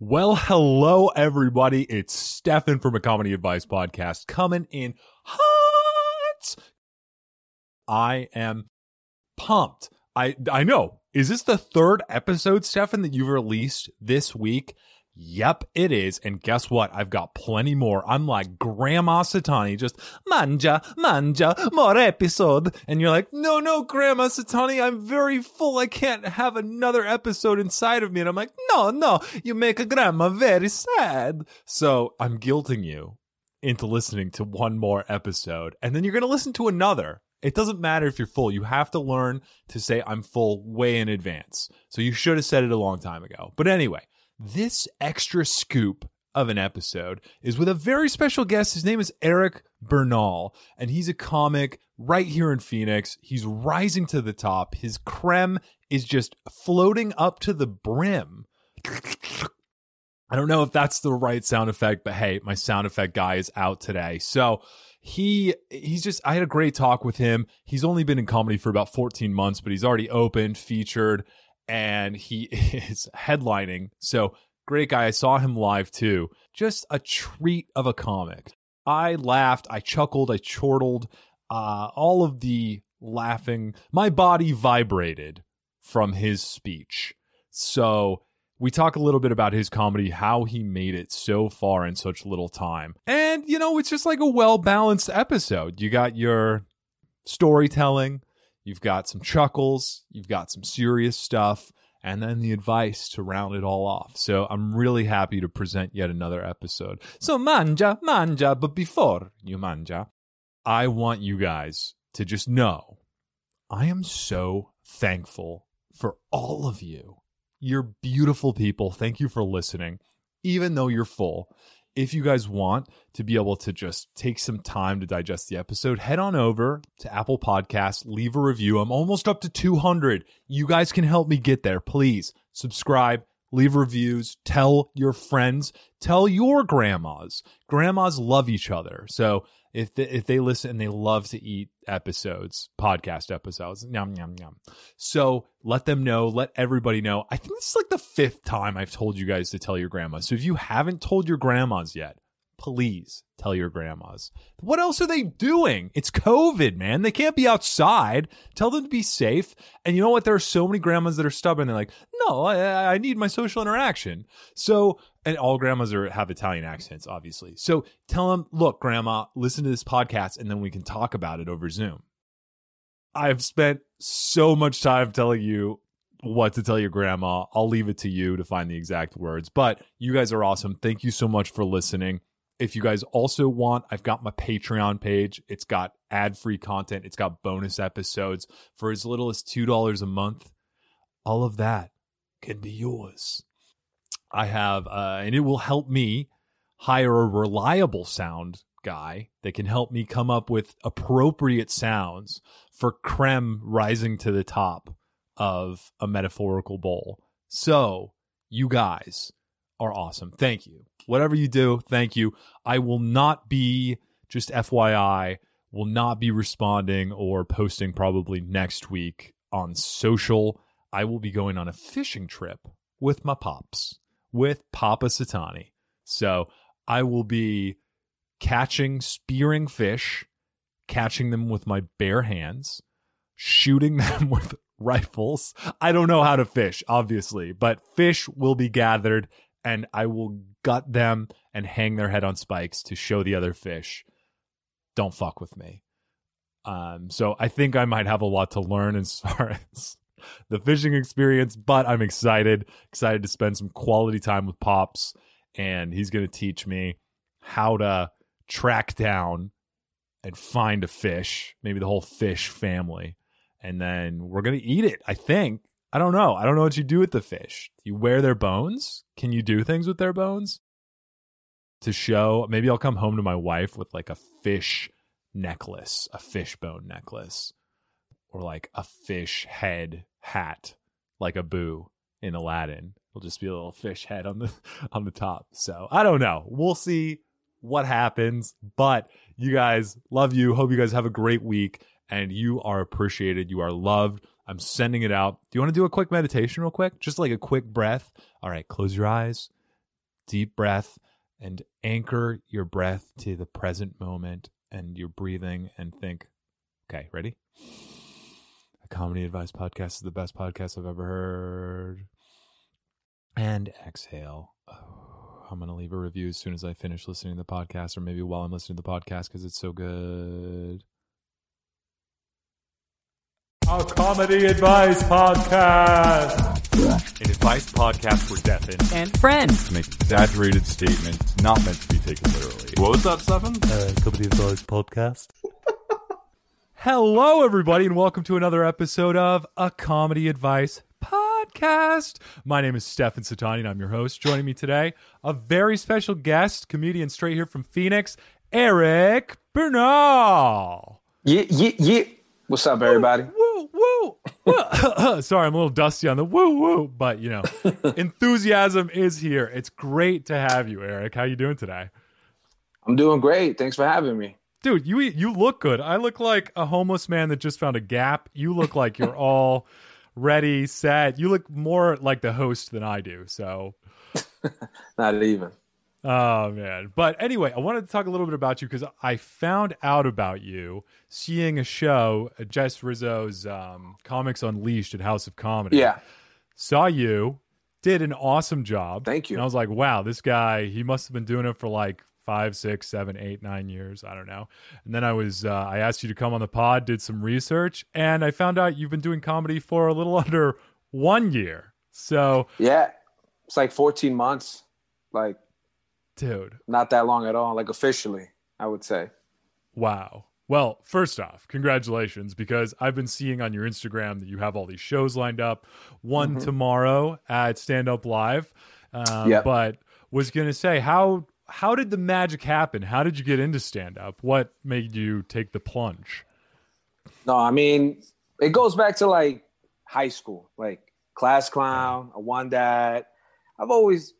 Well, hello, everybody. It's Stephen from a Comedy Advice Podcast coming in hot. I am pumped. I I know. Is this the third episode, Stephen, that you've released this week? Yep, it is. And guess what? I've got plenty more. I'm like Grandma Satani, just manja, manja, more episode. And you're like, no, no, Grandma Satani, I'm very full. I can't have another episode inside of me. And I'm like, no, no, you make a grandma very sad. So I'm guilting you into listening to one more episode. And then you're going to listen to another. It doesn't matter if you're full. You have to learn to say I'm full way in advance. So you should have said it a long time ago. But anyway, this extra scoop of an episode is with a very special guest. His name is Eric Bernal, and he's a comic right here in Phoenix. He's rising to the top. His creme is just floating up to the brim. I don't know if that's the right sound effect, but hey, my sound effect guy is out today. So he he's just I had a great talk with him. He's only been in comedy for about 14 months, but he's already opened, featured, and he is headlining. So great guy. I saw him live too. Just a treat of a comic. I laughed, I chuckled, I chortled, uh, all of the laughing. My body vibrated from his speech. So we talk a little bit about his comedy, how he made it so far in such little time. And, you know, it's just like a well balanced episode. You got your storytelling, You've got some chuckles, you've got some serious stuff, and then the advice to round it all off. So I'm really happy to present yet another episode. So manja, manja, but before you manja, I want you guys to just know I am so thankful for all of you. You're beautiful people. Thank you for listening, even though you're full if you guys want to be able to just take some time to digest the episode, head on over to Apple Podcasts, leave a review. I'm almost up to 200. You guys can help me get there. Please subscribe, leave reviews, tell your friends, tell your grandmas. Grandmas love each other. So if they, if they listen and they love to eat episodes, podcast episodes, yum yum yum. So let them know, let everybody know. I think this is like the fifth time I've told you guys to tell your grandma. So if you haven't told your grandmas yet, please tell your grandmas. What else are they doing? It's COVID, man. They can't be outside. Tell them to be safe. And you know what? There are so many grandmas that are stubborn. They're like, no, I, I need my social interaction. So and all grandmas are have Italian accents, obviously. So tell them, look, grandma, listen to this podcast, and then we can talk about it over Zoom. I've spent so much time telling you what to tell your grandma. I'll leave it to you to find the exact words. But you guys are awesome. Thank you so much for listening. If you guys also want, I've got my Patreon page. It's got ad free content, it's got bonus episodes for as little as $2 a month. All of that can be yours. I have, uh, and it will help me hire a reliable sound guy that can help me come up with appropriate sounds for creme rising to the top of a metaphorical bowl. So, you guys are awesome. Thank you. Whatever you do, thank you. I will not be, just FYI, will not be responding or posting probably next week on social. I will be going on a fishing trip with my pops with Papa Satani. So I will be catching, spearing fish, catching them with my bare hands, shooting them with rifles. I don't know how to fish, obviously, but fish will be gathered and I will gut them and hang their head on spikes to show the other fish, don't fuck with me. Um, so I think I might have a lot to learn as far as the fishing experience, but I'm excited, excited to spend some quality time with Pops, and he's going to teach me how to track down and find a fish, maybe the whole fish family, and then we're going to eat it. I think. I don't know. I don't know what you do with the fish. You wear their bones? Can you do things with their bones? To show, maybe I'll come home to my wife with like a fish necklace, a fish bone necklace or like a fish head hat, like Abu in Aladdin. It'll just be a little fish head on the on the top. So I don't know. We'll see what happens. But you guys love you. Hope you guys have a great week and you are appreciated. You are loved. I'm sending it out. Do you want to do a quick meditation real quick? Just like a quick breath. All right, close your eyes. deep breath and anchor your breath to the present moment and you're breathing and think, okay, ready? A comedy advice podcast is the best podcast I've ever heard. And exhale. Oh, I'm going to leave a review as soon as I finish listening to the podcast, or maybe while I'm listening to the podcast because it's so good. A comedy advice podcast. An advice podcast for deaf and, and friends to make exaggerated statements not meant to be taken literally. What was that, Stephen? Uh, comedy advice podcast. Hello, everybody, and welcome to another episode of A Comedy Advice Podcast. My name is Stephen Satani, and I'm your host. Joining me today, a very special guest, comedian straight here from Phoenix, Eric Bernal. Yeah, yeah, yeah. What's up, everybody? Woo, woo, woo. Sorry, I'm a little dusty on the woo, woo, but you know, enthusiasm is here. It's great to have you, Eric. How you doing today? I'm doing great. Thanks for having me. Dude, you you look good. I look like a homeless man that just found a gap. You look like you're all ready, set. You look more like the host than I do. So, not even. Oh man. But anyway, I wanted to talk a little bit about you because I found out about you seeing a show, uh, Jess Rizzo's um, Comics Unleashed at House of Comedy. Yeah. Saw you, did an awesome job. Thank you. And I was like, wow, this guy, he must have been doing it for like five, six, seven, eight, nine years. I don't know. And then I was, uh, I asked you to come on the pod, did some research, and I found out you've been doing comedy for a little under one year. So, yeah, it's like 14 months. Like, dude, not that long at all. Like, officially, I would say. Wow. Well, first off, congratulations because I've been seeing on your Instagram that you have all these shows lined up. One mm-hmm. tomorrow at Stand Up Live. Um, yep. But was going to say, how how did the magic happen? How did you get into stand up? What made you take the plunge? No, I mean, it goes back to like high school, like class clown. I won that. I've always,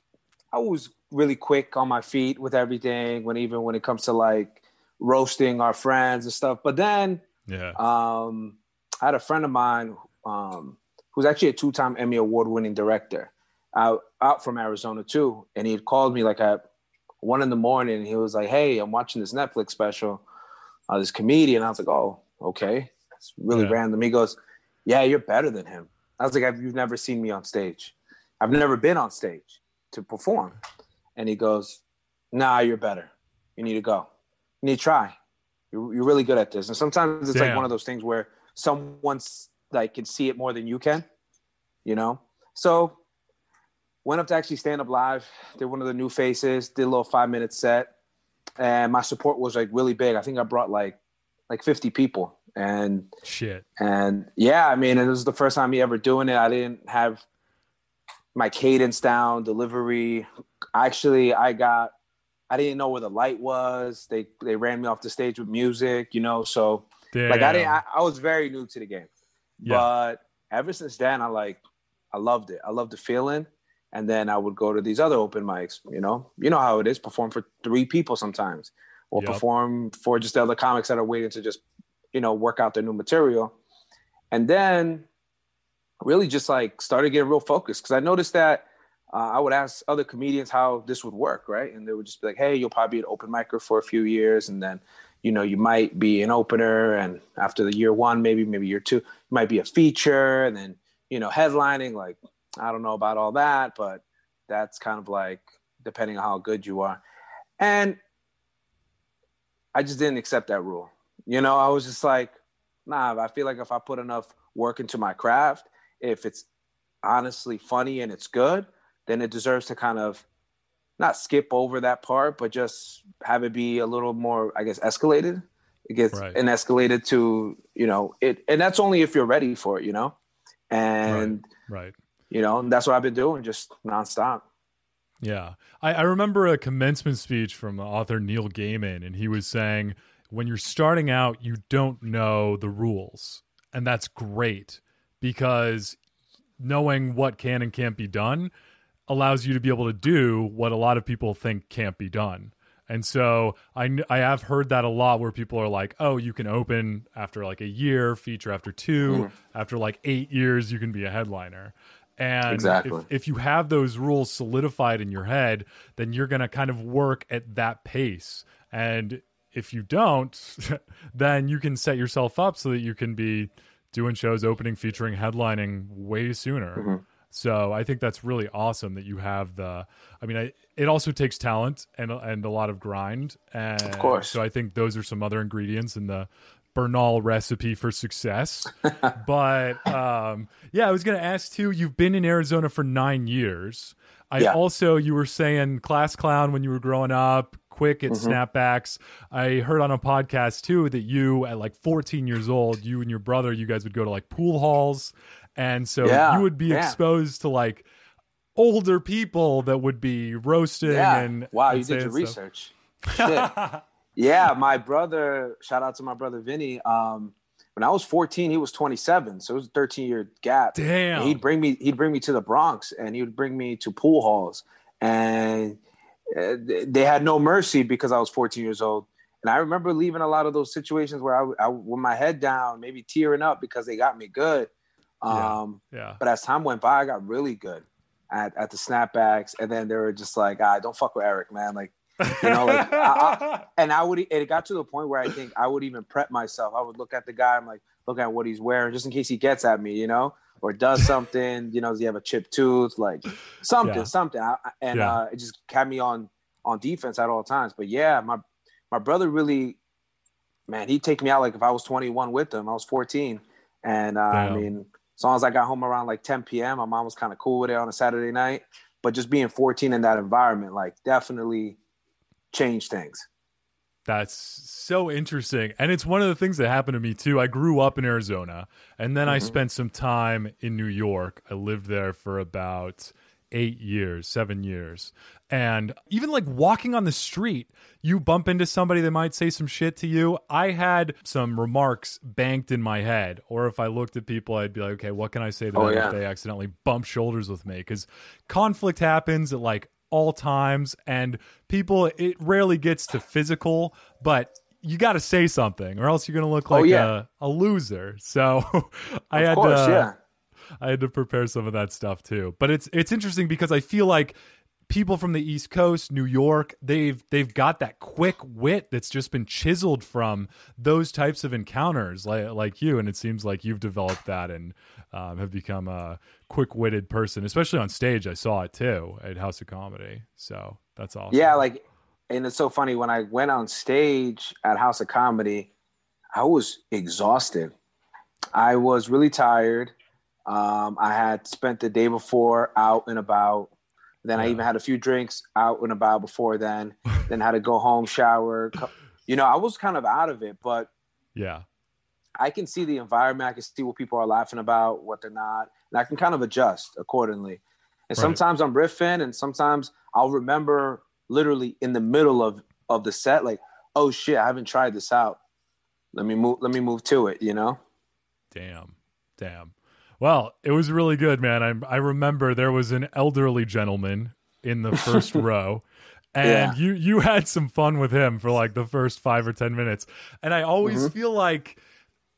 I was really quick on my feet with everything. When even when it comes to like roasting our friends and stuff. But then, yeah, um, I had a friend of mine um, who's actually a two-time Emmy award-winning director out out from Arizona too, and he had called me like at one in the morning. he was like, "Hey, I'm watching this Netflix special, uh, this comedian." I was like, "Oh, okay, it's really yeah. random." He goes, "Yeah, you're better than him." I was like, "You've never seen me on stage. I've never been on stage to perform." And he goes, "Nah, you're better. You need to go. You need to try. You're, you're really good at this." And sometimes it's Damn. like one of those things where someone's like can see it more than you can, you know. So went up to actually stand up live. Did one of the new faces. Did a little five minute set, and my support was like really big. I think I brought like like fifty people, and shit. And yeah, I mean, it was the first time me ever doing it. I didn't have my cadence down, delivery. Actually, I got. I didn't know where the light was. They they ran me off the stage with music, you know. So Damn. like I didn't. I, I was very new to the game, yeah. but ever since then, I like I loved it. I loved the feeling and then I would go to these other open mics. You know, you know how it is. Perform for three people sometimes, or yep. perform for just the other comics that are waiting to just, you know, work out their new material. And then, really, just like started getting real focused because I noticed that uh, I would ask other comedians how this would work, right? And they would just be like, "Hey, you'll probably be an open micer for a few years, and then." You know, you might be an opener, and after the year one, maybe maybe year two, might be a feature, and then you know, headlining. Like, I don't know about all that, but that's kind of like depending on how good you are. And I just didn't accept that rule. You know, I was just like, nah, I feel like if I put enough work into my craft, if it's honestly funny and it's good, then it deserves to kind of not skip over that part, but just have it be a little more, I guess, escalated. It gets right. and escalated to, you know, it, and that's only if you're ready for it, you know? And right. right you know, and that's what I've been doing just nonstop. Yeah. I, I remember a commencement speech from author Neil Gaiman, and he was saying, when you're starting out, you don't know the rules. And that's great because knowing what can and can't be done allows you to be able to do what a lot of people think can't be done. And so I, I have heard that a lot where people are like, oh, you can open after like a year, feature after two, mm. after like eight years, you can be a headliner. And Exactly. if, if you have those rules solidified in your head, then you're going to kind of work at that pace. And if you don't, then you can set yourself up so that you can be doing shows, opening, featuring, headlining way sooner. Mm-hmm. So I think that's really awesome that you have the. I mean, I, it also takes talent and and a lot of grind. And of course. So I think those are some other ingredients in the Bernal recipe for success. but um, yeah, I was going to ask too. You've been in Arizona for nine years. I Yeah. also you were saying class clown when you were growing up. Quick at Mm-hmm. snapbacks. I heard on a podcast too that you, at like 14 years old, you and your brother, you guys would go to like pool halls, and so Yeah, you would be yeah. exposed to like older people that would be roasting Yeah. and wow, and you did your research. Shit. yeah, my brother. Shout out to my brother Vinny. Um, when I was 14, he was 27, so it was a 13 year gap. Damn. And he'd bring me. He'd bring me to the Bronx, and he would bring me to pool halls, and they had no mercy because I was 14 years old. And I remember leaving a lot of those situations where I, I with my head down, maybe tearing up because they got me good. Yeah. Um, yeah. but as time went by, I got really good at, at the snapbacks, and then they were just like, "Ah, don't fuck with Eric, man." Like, you know, like, I- and I would. It got to the point where I think I would even prep myself. I would look at the guy. I'm like, look at what he's wearing, just in case he gets at me, you know, or does something. You know, does he have a chipped tooth? Like something, Yeah. something. I, and Yeah. uh, it just kept me on on defense at all times. But yeah, my my brother really, man, he'd take me out like if I was 21 with him. I was 14, and uh, I mean, as long as I got home around like 10 p.m., my mom was kind of cool with it on a Saturday night. But just being 14 in that environment, like, definitely changed things. That's so interesting. And it's one of the things that happened to me too. I grew up in Arizona and then Mm-hmm. I spent some time in New York. I lived there for about eight years, seven years. And even like walking on the street, you bump into somebody that might say some shit to you. I had some remarks banked in my head. Or if I looked at people, I'd be like, okay, what can I say to Oh, them yeah. if they accidentally bump shoulders with me? Because conflict happens at like all times and people it rarely gets to physical but you got to say something or else you're gonna look Oh, like yeah. a, a loser so i Of had course, to yeah. i had to prepare some of that stuff too but it's it's interesting because i feel like people from the east coast new york they've they've got that quick wit that's just been chiseled from those types of encounters like like you and it seems like you've developed that and um, have become a quick-witted person especially on stage i saw it too at house of comedy so that's awesome Yeah, like, and it's so funny when I went on stage at House of Comedy, I was exhausted. I was really tired. Um, I had spent the day before out and about. Then I even had a few drinks out and about before then. then had to go home, shower. You know, I was kind of out of it, but yeah I can see the environment. I can see what people are laughing about, what they're not, and I can kind of adjust accordingly. And Right. sometimes I'm riffing, and sometimes I'll remember literally in the middle of of the set, like, oh shit, I haven't tried this out. Let me move. Let me move to it. You know. Damn. Damn. Well, it was really good, man. I I remember there was an elderly gentleman in the first row. And Yeah. you you had some fun with him for like the first 5 or 10 minutes. And I always Mm-hmm. feel like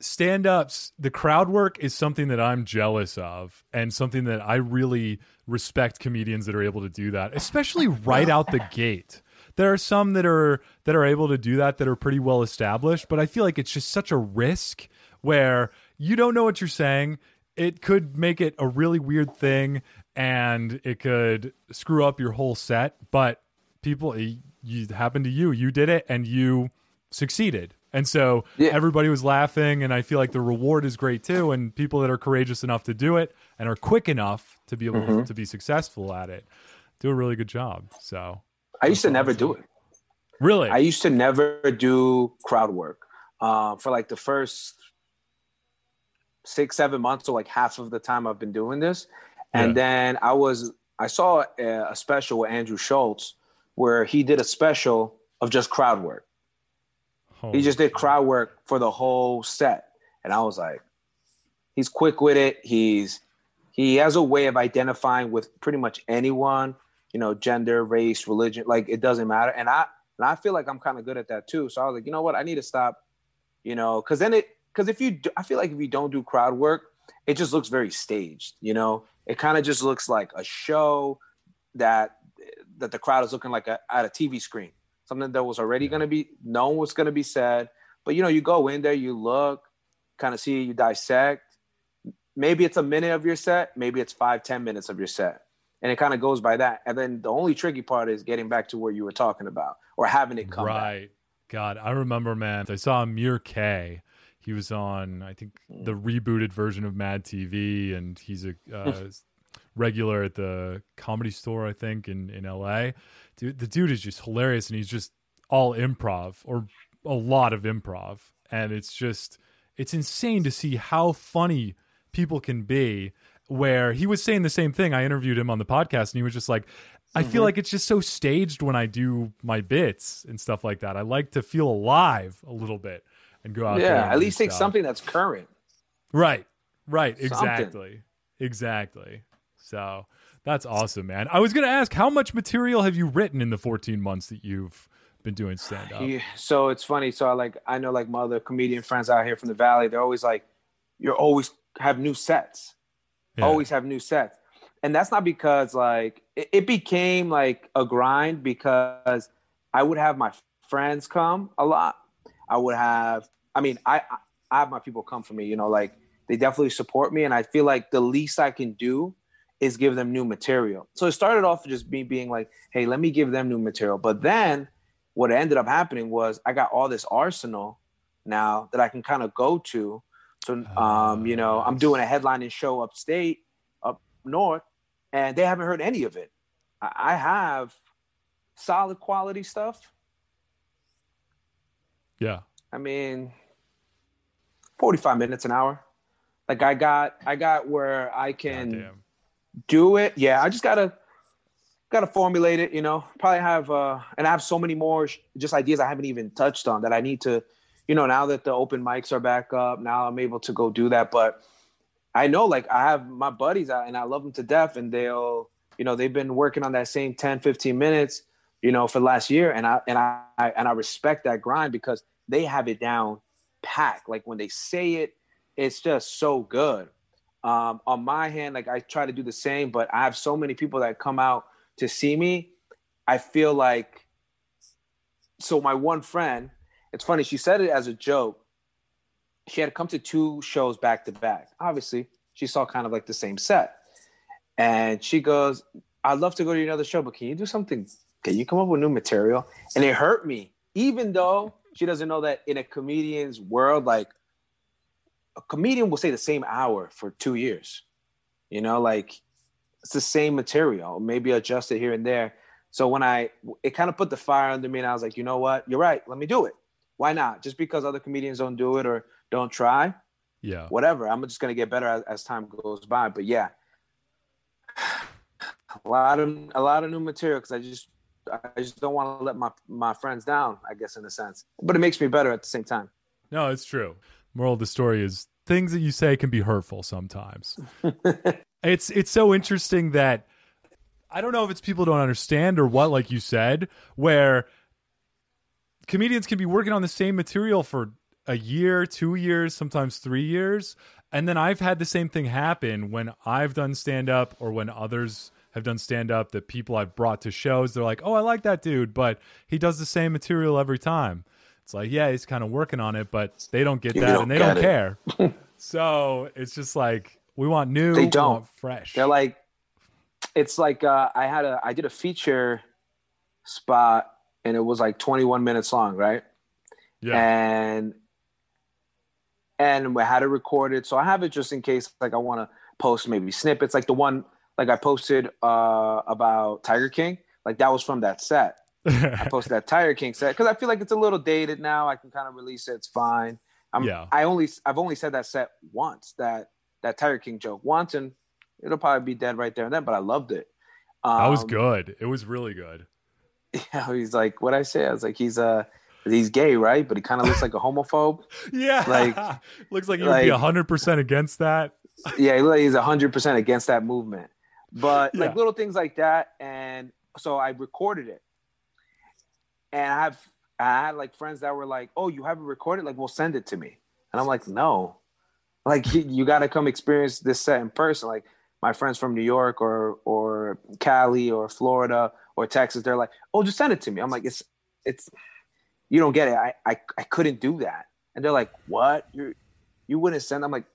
stand-ups the crowd work is something that I'm jealous of and something that I really respect comedians that are able to do that, especially right out the gate. There are some that are that are able to do that that are pretty well established, but I feel like it's just such a risk where you don't know what you're saying. It could make it a really weird thing and it could screw up your whole set, but people it, you happened to you, you did it and you succeeded. And so Yeah. everybody was laughing and I feel like the reward is great too and people that are courageous enough to do it and are quick enough to be able Mm-hmm. to be successful at it do a really good job. So I used to never do it. really I used to never do crowd work uh, for like the first six, seven months, or like half of the time I've been doing this. And Yeah. then I was, I saw a, a special with Andrew Schulz where he did a special of just crowd work. He just did crowd work for the whole set. And I was like, he's quick with it. He's, he has a way of identifying with pretty much anyone, you know, gender, race, religion, like it doesn't matter. And I, and I feel like I'm kind of good at that too. So I was like, you know what? I need to stop, you know, cause then it, cause if you, do, I feel like if you don't do crowd work, it just looks very staged, you know, It kind of just looks like a show that that the crowd is looking like a, at a TV screen. Something that was already going to be known what's going to be said. But you know, you go in there, you look, kind of see, you dissect. Maybe it's a minute of your set, maybe it's five, ten minutes of your set. And it kind of goes by that. And then the only tricky part is getting back to where you were talking about or having it come back. right. God, I remember, man. I saw Amir K. He was on, I think, hmm. the rebooted version of Mad TV, and he's a uh, hmm. regular at the comedy store, I think, in in LA. Dude, the dude is just hilarious, and he's just all improv or a lot of improv, and it's just it's insane to see how funny people can be. Where he was saying the same thing. I interviewed him on the podcast, and he was just like, I feel mm-hmm. like it's just so staged when I do my bits and stuff like that. I like to feel alive a little bit and go out. Yeah, at least take stuff. something that's current. Right. Right. Something. Exactly. Exactly. So that's awesome, man. I was going to ask, how much material have you written in the 14 months that you've been doing stand up? Yeah, so it's funny. So I like I know like my other comedian friends out here from the valley. They're always like, "You're always have new sets, always have new sets," and that's not because like it, it became like a grind because I would have my friends come a lot. I would have. I mean, I I have my people come for me. You know, like they definitely support me, and I feel like the least I can do is give them new material. So it started off just me being like, "Hey, let me give them new material," but then what ended up happening was I got all this arsenal now that I can kind of go to. So, um, you know, I'm doing a headlining show upstate, up north, and they haven't heard any of it. I, I have solid quality stuff. Yeah. I mean, 45 minutes an hour. Like I got, I got where I can do it. Yeah, I just gotta gotta formulate it. You know, probably have uh, and I have so many more sh- just ideas I haven't even touched on that I need to. You know, now that the open mics are back up, now I'm able to go do that. But I know, like, I have my buddies out and I love them to death, and they'll, you know, they've been working on that same 10, 15 minutes, you know, for the last year, and I and I and I respect that grind because they have it down packed. Like when they say it, it's just so good. Um, on my hand, like I try to do the same, but I have so many people that come out to see me. I feel like so my one friend, it's funny, she said it as a joke. She had come to two shows back to back. Obviously, she saw kind of like the same set. And she goes, I'd love to go to another show, but can you do something? Can you come up with new material? And it hurt me, even though she doesn't know that in a comedian's world, like a comedian will say the same hour for two years. You know, like it's the same material, maybe adjust it here and there. So when I, it kind of put the fire under me, and I was like, you know what, you're right. Let me do it. Why not? Just because other comedians don't do it or don't try, Yeah. whatever. I'm just gonna get better as, as time goes by. But yeah, a lot of a lot of new material because I just I just don't want to let my my friends down. I guess in a sense, but it makes me better at the same time. No, it's true. Moral of the story is things that you say can be hurtful sometimes. it's it's so interesting that I don't know if it's people don't understand or what, like you said, where comedians can be working on the same material for a year, two years, sometimes three years. And then I've had the same thing happen when I've done stand up or when others have done stand up that people I've brought to shows, they're like, oh, I like that dude, but he does the same material every time. It's like, yeah, he's kind of working on it, but they don't get You that don't and they don't it. care. so it's just like, we want new, They don't. want fresh. They're like, it's like uh, I had a I did a feature spot and it was like 21 minutes long, right? yeah. and and we had it recorded. So I have it just in case, like I want to post maybe snippets, like the one like I posted uh, about Tiger King. Like that was from that set. I posted that Tiger King set because I feel like it's a little dated now. I can kind of release it. It's fine. I'm, Yeah. I only I've only said that set once. That that Tiger King joke once, and it'll probably be dead right there and then. But I loved it. Um, that was good. It was really good. Yeah, he's like, what I say? I was like, he's uh he's gay, right? But he kind of looks like a homophobe. Yeah. Like- looks like you would be like- 100% against that. yeah, he he's hundred percent against that movement. But like little things like that, and so I recorded it, and I have I had like friends that were like, "Oh, you haven't recorded? Like, well, send it to me." And I'm like, "No, like you, you got to come experience this set in person. Like, my friends from New York or or Cali or Florida or Texas, they're like, "Oh, just send it to me." I'm like, "It's it's you don't get it. I I, I couldn't do that." And they're like, "What? You you wouldn't send?" I'm like,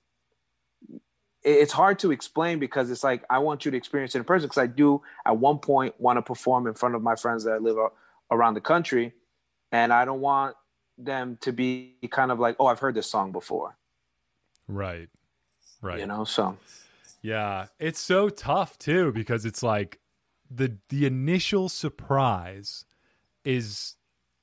it's hard to explain because it's like I want you to experience it in person because I do at one point want to perform in front of my friends that live around the country, and I don't want them to be kind of like, "Oh, I've heard this song before." Right. Right. You know, so yeah, it's so tough too because it's like the the initial surprise is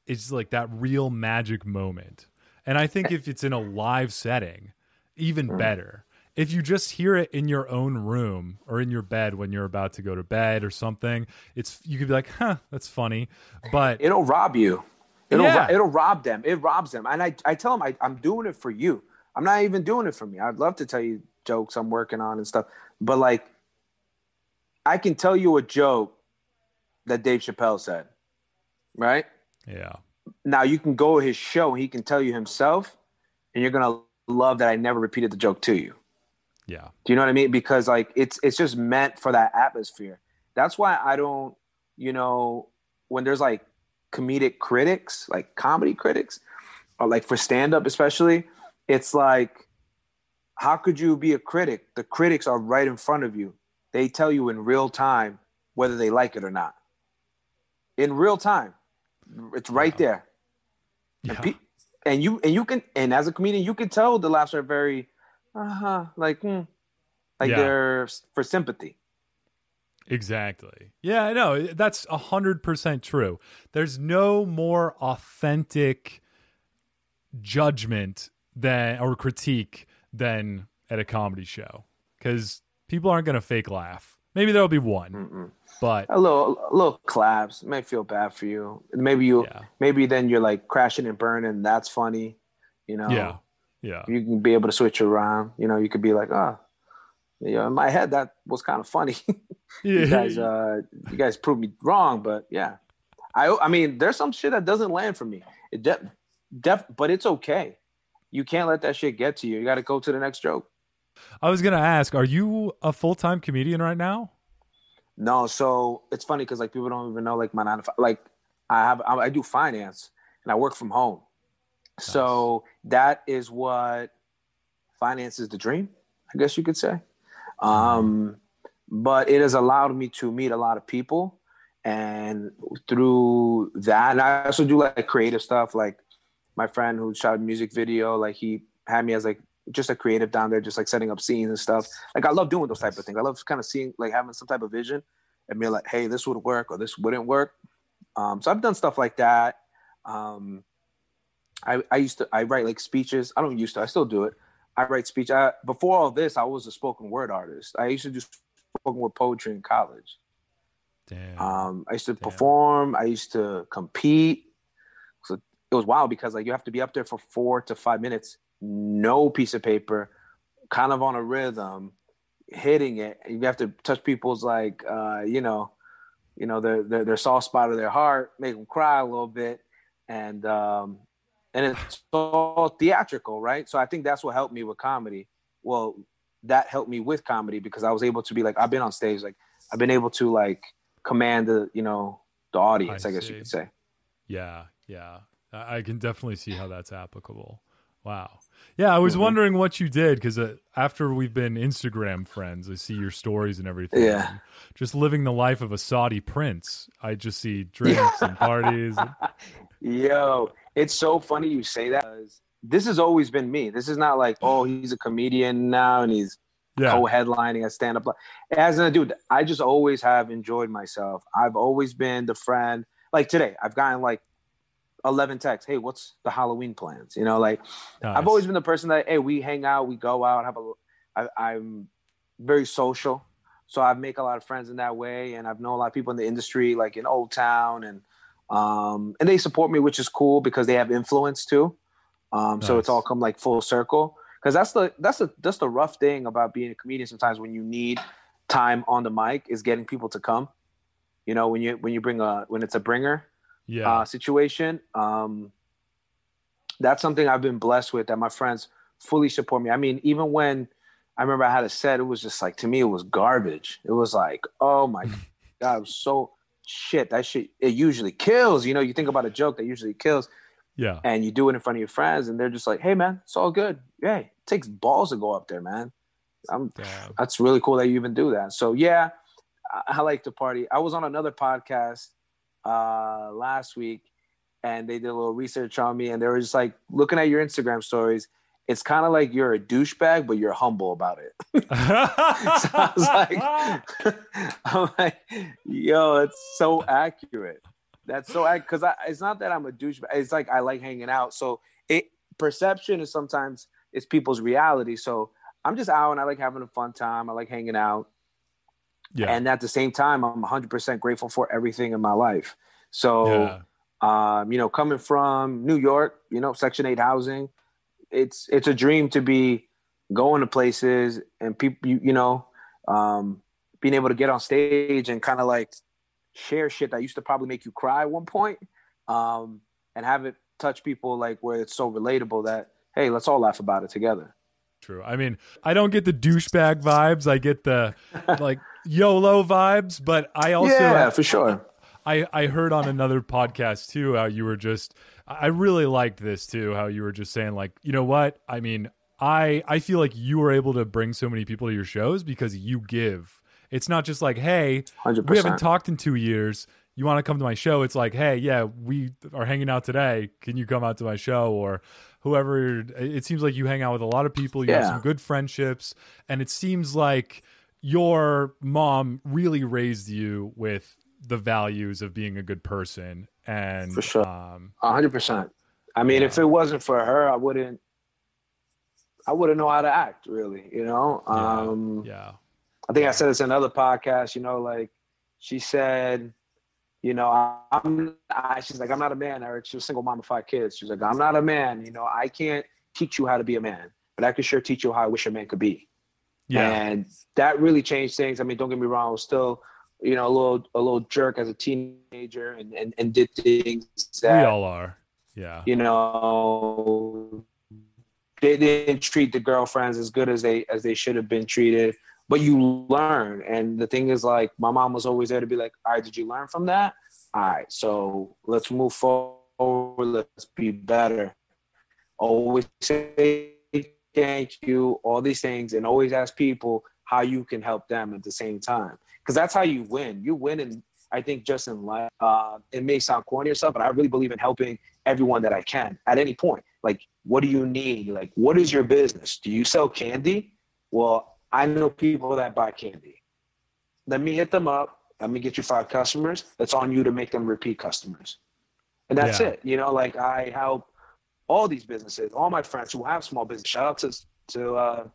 is like that real magic moment. And I think if it's in a live setting, even mm. better. If you just hear it in your own room or in your bed when you're about to go to bed or something, it's you could be like, "Huh, that's funny." But it'll rob you. It'll yeah. it'll rob them. It robs them. And I I tell them I, I'm doing it for you. I'm not even doing it for me. I'd love to tell you jokes I'm working on and stuff. But like, I can tell you a joke that Dave Chappelle said, right? Yeah. Now you can go to his show and he can tell you himself, and you're gonna love that I never repeated the joke to you. Yeah. Do you know what I mean? Because like it's it's just meant for that atmosphere. That's why I don't, you know, when there's like comedic critics, like comedy critics, or like for stand up especially, it's like how could you be a critic? The critics are right in front of you. They tell you in real time whether they like it or not. In real time. It's right yeah. there. Yeah. And, pe- and, you and you can and as a comedian you can tell the laughs are very uh-huh like hmm, like yeah. they're for sympathy. Exactly. Yeah, I know. That's a hundred percent true. There's no more authentic judgment than or critique than at a comedy show because people aren't going to fake laugh. Maybe there'll be one, Mm-mm. but a little, a little claps may feel bad for you. Maybe you, yeah. maybe then you're like crashing and burning. That's funny, you know. Yeah, yeah. You can be able to switch around. You know, you could be like, oh, yeah. In my head, that was kind of funny. you guys, uh, you guys proved me wrong, but yeah. I, I mean, there's some shit that doesn't land for me. It def, def, but it's okay you can't let that shit get to you. You got to go to the next joke. I was gonna ask, are you a full time comedian right now? No, so it's funny because like people don't even know like my nine to five. Like I have, I do finance and I work from home. Nice. So that is what finance is the dream, I guess you could say. Um, but it has allowed me to meet a lot of people, and through that, and I also do like creative stuff, like my friend who shot a music video, like he had me as like just a creative down there, just like setting up scenes and stuff. Like I love doing those type of things. I love kind of seeing like having some type of vision and being like, hey, this would work or this wouldn't work. Um, so I've done stuff like that. Um, I, I used to I write like speeches. I don't used to. I still do it. I write speech. I, before all this, I was a spoken word artist. I used to do spoken word poetry in college. Damn. Um, I used to Damn. perform. I used to compete So it was wild because like you have to be up there for four to five minutes, no piece of paper, kind of on a rhythm, hitting it. You have to touch people's like uh, you know, you know their, their their soft spot of their heart, make them cry a little bit, and um, and it's all theatrical, right? So I think that's what helped me with comedy. Well, that helped me with comedy because I was able to be like I've been on stage, like I've been able to like command the you know the audience, I, I guess you could say. Yeah, yeah. I can definitely see how that's applicable. Wow. Yeah, I was mm-hmm. wondering what you did because uh, after we've been Instagram friends, I see your stories and everything. Yeah. And just living the life of a Saudi prince. I just see drinks and parties. Yo, it's so funny you say that. This has always been me. This is not like, oh, he's a comedian now and he's yeah. co-headlining a stand-up. As a dude, I just always have enjoyed myself. I've always been the friend. Like today, I've gotten like 11 texts. Hey, what's the Halloween plans? You know, like nice. I've always been the person that, hey, we hang out, we go out, have a, I, I'm very social. So I make a lot of friends in that way. And I've known a lot of people in the industry, like in Old Town and, um, and they support me, which is cool because they have influence too. Um, nice. so it's all come like full circle. Cause that's the, that's the, that's the rough thing about being a comedian sometimes when you need time on the mic is getting people to come, you know, when you, when you bring a, when it's a bringer, yeah. uh, situation. Um, that's something I've been blessed with that my friends fully support me. I mean, even when I remember I had a set. It was just like to me, it was garbage. It was like, oh my god, it was so shit. That shit it usually kills. You know, you think about a joke that usually kills, Yeah. and you do it in front of your friends, and they're just like, hey man, it's all good. Yeah, it takes balls to go up there, man. I'm Damn. that's really cool that you even do that. So yeah, I, I like to party. I was on another podcast uh last week and they did a little research on me and they were just like looking at your Instagram stories. It's kind of like you're a douchebag, but you're humble about it. so I was like, I'm like, yo, it's so accurate. That's so accurate because it's not that I'm a douchebag. It's like I like hanging out. So it perception is sometimes it's people's reality. So I'm just out and I like having a fun time. I like hanging out. yeah. And at the same time, I'm 100% grateful for everything in my life. So, yeah. um, you know, coming from New York, you know, Section 8 housing, it's it's a dream to be going to places and people, you, you know, um, being able to get on stage and kind of like share shit that used to probably make you cry at one point um, and have it touch people like where it's so relatable that, hey, let's all laugh about it together. True. I mean, I don't get the douchebag vibes. I get the like YOLO vibes, but I also yeah, for sure. I, I heard on another podcast too how you were just I really liked this too how you were just saying like you know what? I mean I I feel like you were able to bring so many people to your shows because you give. It's not just like hey 100%. we haven't talked in two years. You want to come to my show? It's like hey yeah we are hanging out today. Can you come out to my show? Or whoever it seems like you hang out with a lot of people. You have some good friendships. And it seems like your mom really raised you with the values of being a good person and For sure. um A hundred percent. I mean, Yeah. if it wasn't for her, I wouldn't. I wouldn't know how to act, really. You know. Yeah. Um, yeah I think I said this in another podcast. You know, like she said, you know, I, I'm. I, she's like, I'm not a man, Eric. She was a single mom of five kids. She's like, I'm not a man. You know, I can't teach you how to be a man, but I can sure teach you how I wish a man could be. yeah And that really changed things. I mean, don't get me wrong, I was still, you know, a little a little jerk as a teenager and and, and did things that we all are yeah you know they didn't treat the girlfriends as good as they as they should have been treated. But you learn. And the thing is like my mom was always there to be like, all right, did you learn from that? All right, so let's move forward, let's be better. Always say thank you, all these things, and always ask people how you can help them at the same time. Because that's how you win. You win in I think just in life. Uh, it may sound corny or stuff, but I really believe in helping everyone that I can at any point. Like, what do you need? Like, what is your business? Do you sell candy? Well, I know people that buy candy. Let me hit them up. Let me get you five customers. It's on you to make them repeat customers. And that's Yeah. it. You know, like I help all these businesses, all my friends who have small business. Shout out to to uh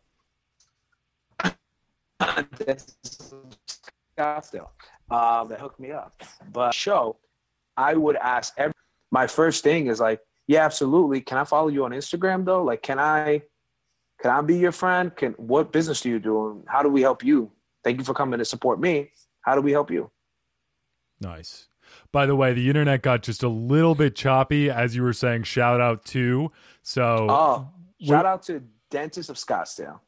Scottsdale um, that hooked me up. But show, I would ask every my first thing is like, yeah, absolutely. Can I follow you on Instagram though? Like, can I can I be your friend? Can what business do you do? How do we help you? Thank you for coming to support me. How do we help you? Nice. By the way, the internet got just a little bit choppy as you were saying shout out to. So Oh, shout out to Dentist of Scottsdale.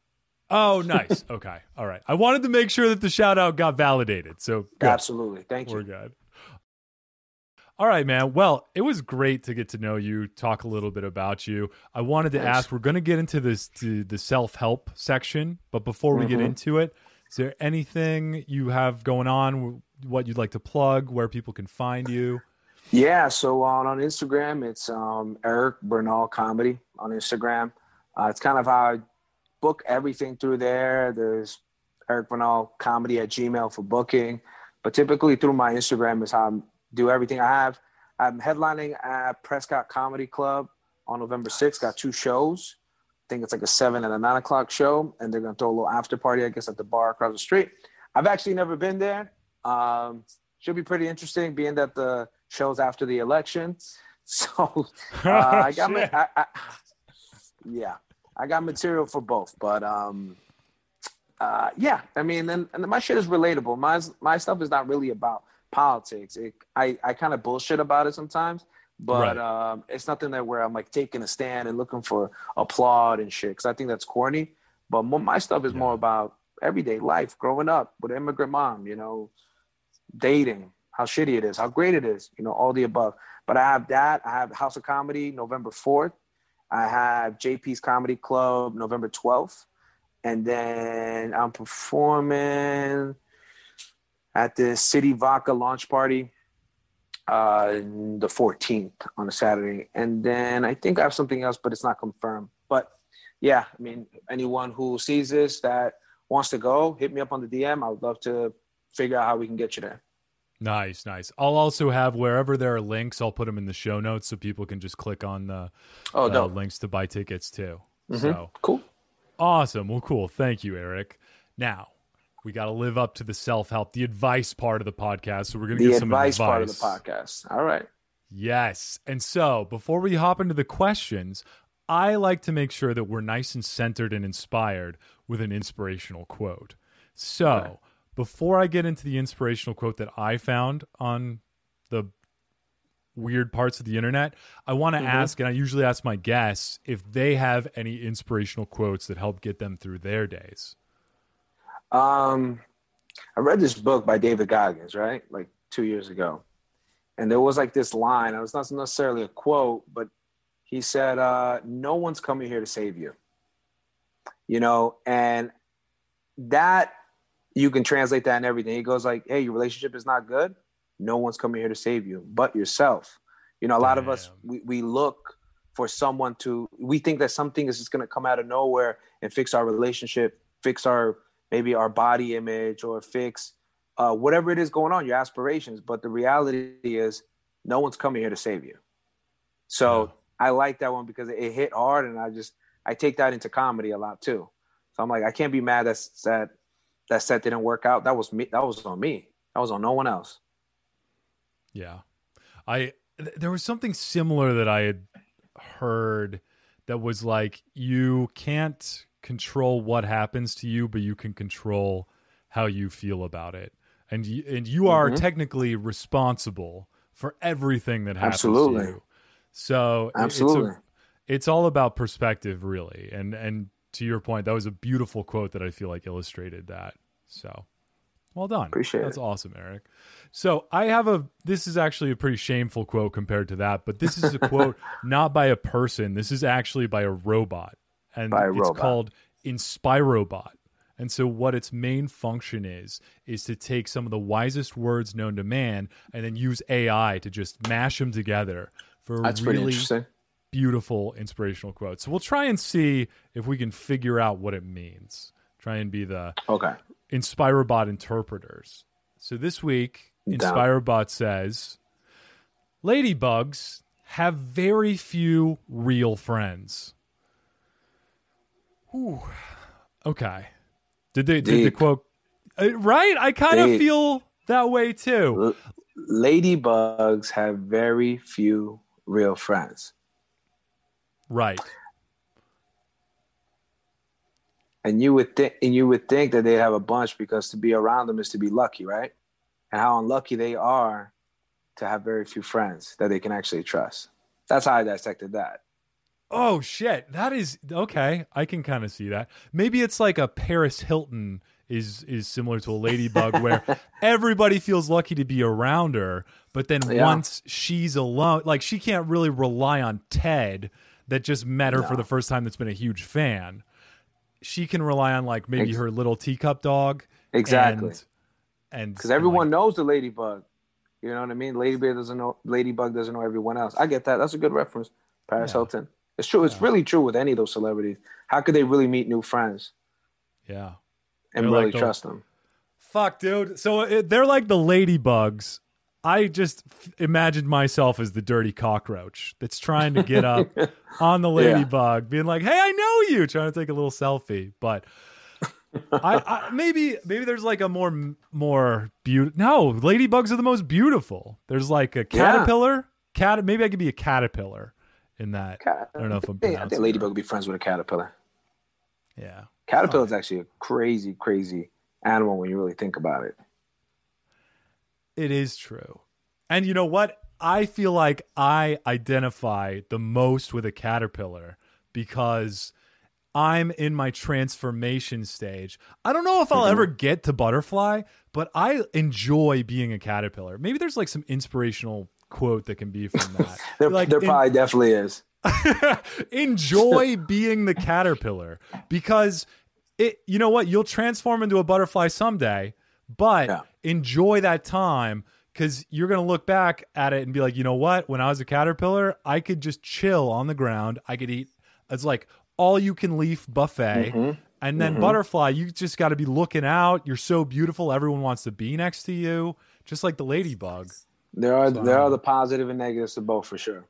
Oh, nice. Okay. All right. I wanted to make sure that the shout out got validated. So good. Absolutely. Thank you. We're good. All right, man. Well, it was great to get to know you, talk a little bit about you. I wanted to Thanks. ask, we're going to get into this to the self-help section, but before we get Mhm. into it, is there anything you have going on what you'd like to plug, where people can find you? Yeah, so on, on Instagram, it's um, Eric Bernal Comedy on Instagram. Uh, it's kind of how I book everything through there. There's Eric Bernal Comedy at Gmail for booking. But typically through my Instagram is how I do everything. I have, I'm headlining at Prescott Comedy Club on November 6th. Got two shows. I think it's like a 7 and a 9 o'clock show. And they're going to throw a little after party, I guess, at the bar across the street. I've actually never been there. Um, should be pretty interesting being that the show's after the election. So uh, I got my, I, I, yeah, I got material for both, but um, uh, yeah, I mean, and, and my shit is relatable. My my stuff is not really about politics. It, I I kind of bullshit about it sometimes, but Right. um, it's nothing that where I'm like taking a stand and looking for applaud and shit. Because I think that's corny. But mo- my stuff is more about everyday life, growing up with an immigrant mom, you know, dating, how shitty it is, how great it is, you know, all the above. But I have that. I have House of Comedy November 4th. I have JP's Comedy Club November 12th. And then I'm performing at the City Vodka launch party uh, the 14th on a Saturday. And then I think I have something else, but it's not confirmed. But yeah, I mean, anyone who sees this that wants to go, hit me up on the DM. I would love to figure out how we can get you there. Nice, nice. I'll also have wherever there are links, I'll put them in the show notes so people can just click on the Oh, uh, no. links to buy tickets too. Mhm. So Cool. awesome. Well, cool. Thank you, Eric. Now we got to live up to the self help, the advice part of the podcast. So we're gonna The give some advice, advice part of the podcast. All right. Yes. And so before we hop into the questions, I like to make sure that we're nice and centered and inspired with an inspirational quote. So. Before I get into the inspirational quote that I found on the weird parts of the internet, I want to Mhm. ask, and I usually ask my guests if they have any inspirational quotes that help get them through their days. Um, I read this book by David Goggins, right? Like two years ago. And there was like this line, it was not necessarily a quote, but he said, uh, no one's coming here to save you. You know, and that you can translate that and everything. He goes like, hey, your relationship is not good. No one's coming here to save you but yourself. You know, a lot of us we, we look for someone to we think that something is just gonna come out of nowhere and fix our relationship, fix our maybe our body image or fix uh, whatever it is going on, your aspirations. But the reality is, no one's coming here to save you. So I like that one because it hit hard, and I just I take that into comedy a lot too. So I'm like, I can't be mad that that that set didn't work out. That was me. That was on me. That was on no one else. Yeah. I th- there was something similar that I had heard that was like you can't control what happens to you, but you can control how you feel about it. And you, and you are Mhm. technically responsible for everything that happens Absolutely. to you. So Absolutely. it's a, it's all about perspective really. And and to your point, that was a beautiful quote that I feel like illustrated that. So well done. Appreciate That's it. awesome, Eric. So I have a this is actually a pretty shameful quote compared to that, but this is a quote not by a person. This is actually by a robot. And a it's robot. called Inspirobot. And so what its main function is is to take some of the wisest words known to man and then use AI to just mash them together for That's really beautiful inspirational quote. So we'll try and see if we can figure out what it means. Try and be the Okay. Inspirobot interpreters. So this week. Inspirobot says Ladybugs have very few real friends. Ooh. Okay. Did they did the quote uh, right? I kind of feel that way too. L- Ladybugs have very few real friends. Right. And you would think and you would think that they have a bunch because to be around them is to be lucky right and how unlucky they are to have very few friends that they can actually trust that's how i dissected that Oh shit, that is okay. I can kind of see that. Maybe it's like a Paris Hilton is is similar to a ladybug where everybody feels lucky to be around her, but then Yeah. once she's alone, like she can't really rely on Ted that just met her for the first time that's been a huge fan. She can rely on like maybe Ex- her little teacup dog. exactly And and because and, everyone like, knows the ladybug you know what i mean ladybug doesn't know ladybug doesn't know everyone else i get that that's a good reference paris Yeah. hilton it's true it's Yeah. really true with any of those celebrities how could they really meet new friends yeah. and They're really like the- trust them Fuck, dude. So it, they're like the ladybugs. I just f- imagined myself as the dirty cockroach that's trying to get up on the Yeah. ladybug, being like, "Hey, I know you," trying to take a little selfie. But I, I maybe maybe there's like a more more beautiful. No, ladybugs are the most beautiful. There's like a Yeah. caterpillar. Cat. Maybe I could be a caterpillar in that. I don't know if I'm I think ladybug would be friends with a caterpillar Yeah. Caterpillar is actually a crazy, crazy animal when you really think about it. It is true. And you know what? I feel like I identify the most with a caterpillar because I'm in my transformation stage. I don't know if I'll mm-hmm. ever get to butterfly, but I enjoy being a caterpillar. Maybe there's like some inspirational quote that can be from that. There, like there in- probably definitely is. enjoy being the caterpillar because it you know what you'll transform into a butterfly someday but Yeah. enjoy that time because you're going to look back at it and be like you know what when i was a caterpillar i could just chill on the ground i could eat it's like all you can leaf buffet Mm-hmm. and then butterfly you just got to be looking out you're so beautiful everyone wants to be next to you just like the ladybug There are So- there are the positive and negatives to both for sure.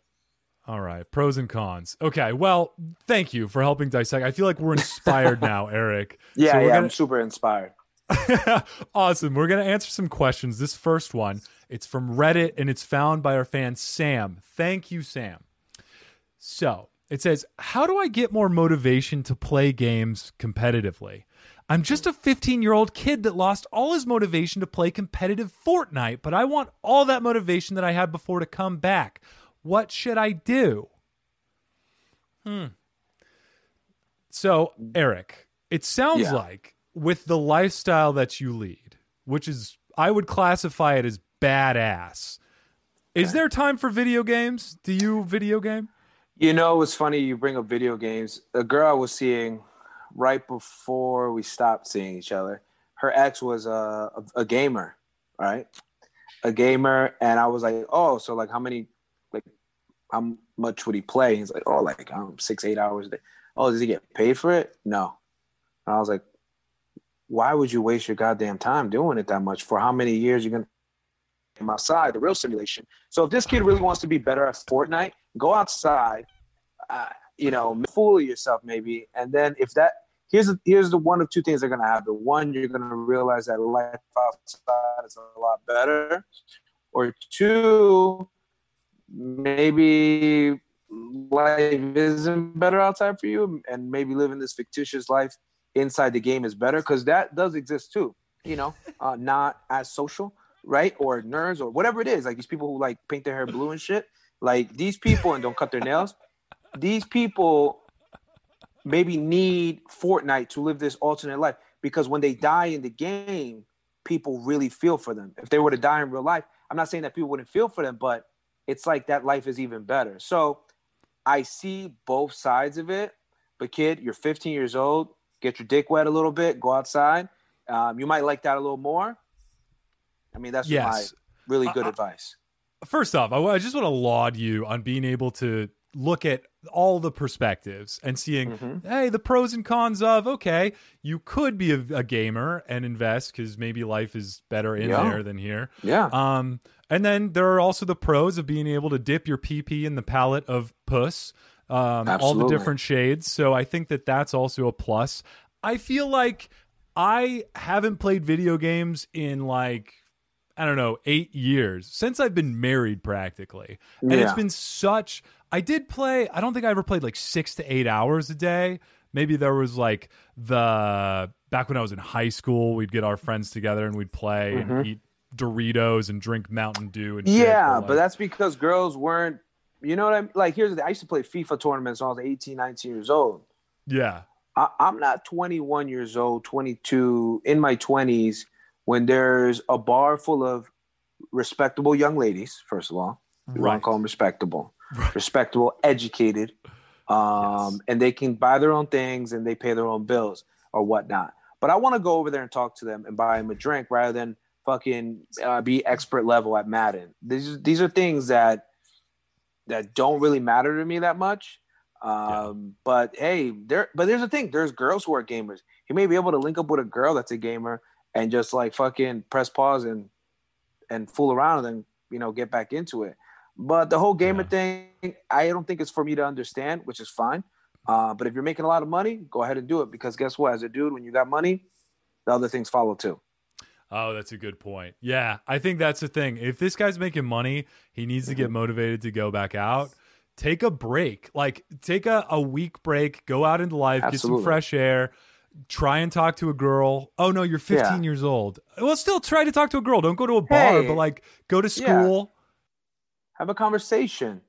All right, pros and cons. Okay, well, thank you for helping dissect. I feel like we're inspired now, Eric. Yeah, So we're yeah, gonna- I'm super inspired. awesome. We're going to answer some questions. This first one, it's from Reddit and it's found by our fan Sam. Thank you, Sam. So, it says, "How do I get more motivation to play games competitively?" I'm just a 15 year old kid that lost all his motivation to play competitive Fortnite, but I want all that motivation that I had before to come back. What should I do? Hmm. So, Eric, it sounds Yeah. like with the lifestyle that you lead, which is, I would classify it as badass. Is there time for video games? Do you video game? You know, it's funny you bring up video games. A girl I was seeing right before we stopped seeing each other, her ex was a, a, a gamer, right? A gamer, and I was like, oh, so like how many, like how much would he play? He's like, oh, like um, six, eight hours a day. Oh, does he get paid for it? No. And I was like, why would you waste your goddamn time doing it that much for how many years you're gonna outside the real simulation? So if this kid really wants to be better at Fortnite, go outside, uh, you know, fool yourself maybe, and then if that here's the, here's the one of two things that are gonna happen. One, you're gonna realize that life outside is a lot better, or two, maybe life isn't better outside for you, and maybe living this fictitious life inside the game is better because that does exist too. You know, uh, not as social, right? Or nerds or whatever it is. Like these people who like paint their hair blue and shit. Like these people and don't cut their nails. These people maybe need Fortnite to live this alternate life because when they die in the game, people really feel for them. If they were to die in real life, I'm not saying that people wouldn't feel for them, but it's like that life is even better. So I see both sides of it. But kid, you're 15 years old. Get your dick wet a little bit. Go outside. Um, you might like that a little more. I mean, that's Yes. my really good I- advice. First off, I, I just want to laud you on being able to look at all the perspectives and seeing, Mhm. hey, the pros and cons of, okay, you could be a, a gamer and invest because maybe life is better in Yeah. there than here. Yeah. Um, and then there are also the pros of being able to dip your PP in the palette of puss, um, all the different shades. So I think that that's also a plus. I feel like I haven't played video games in like I don't know eight years since I've been married practically, and it's been such. I did play. I don't think I ever played like six to eight hours a day. Maybe there was like the back when I was in high school, we'd get our friends together and we'd play and eat Doritos and drink Mountain Dew and Mm-hmm. Yeah, like- but that's because girls weren't, you know what I'm like. Here's the thing I used to play FIFA tournaments when I was 18, 19 years old. yeah, I, I'm not 21 years old, 22, in my 20s, when there's a bar full of respectable young ladies, first of all. We want Right. to call them respectable, Right. respectable, educated, um, Yes. and they can buy their own things and they pay their own bills or whatnot. But I want to go over there and talk to them and buy them a drink rather than fucking uh, be expert level at Madden. These these are things that that don't really matter to me that much. Um, But hey, there. But there's a thing. There's girls who are gamers. You may be able to link up with a girl that's a gamer and just like fucking press pause and and fool around and then you know get back into it. But the whole gamer Yeah. thing, I don't think it's for me to understand, which is fine. Uh, but if you're making a lot of money, go ahead and do it because guess what? As a dude, when you got money, the other things follow too. Oh, that's a good point. Yeah, I think that's the thing. If this guy's making money, he needs to get Mm-hmm. motivated to go back out. Take a break. Like take a, a week break, go out into life, get some fresh air, try and talk to a girl. Oh no, you're 15 Yeah. years old. Well, still try to talk to a girl. Don't go to a bar, Hey. but like go to Yeah. school. Have a conversation.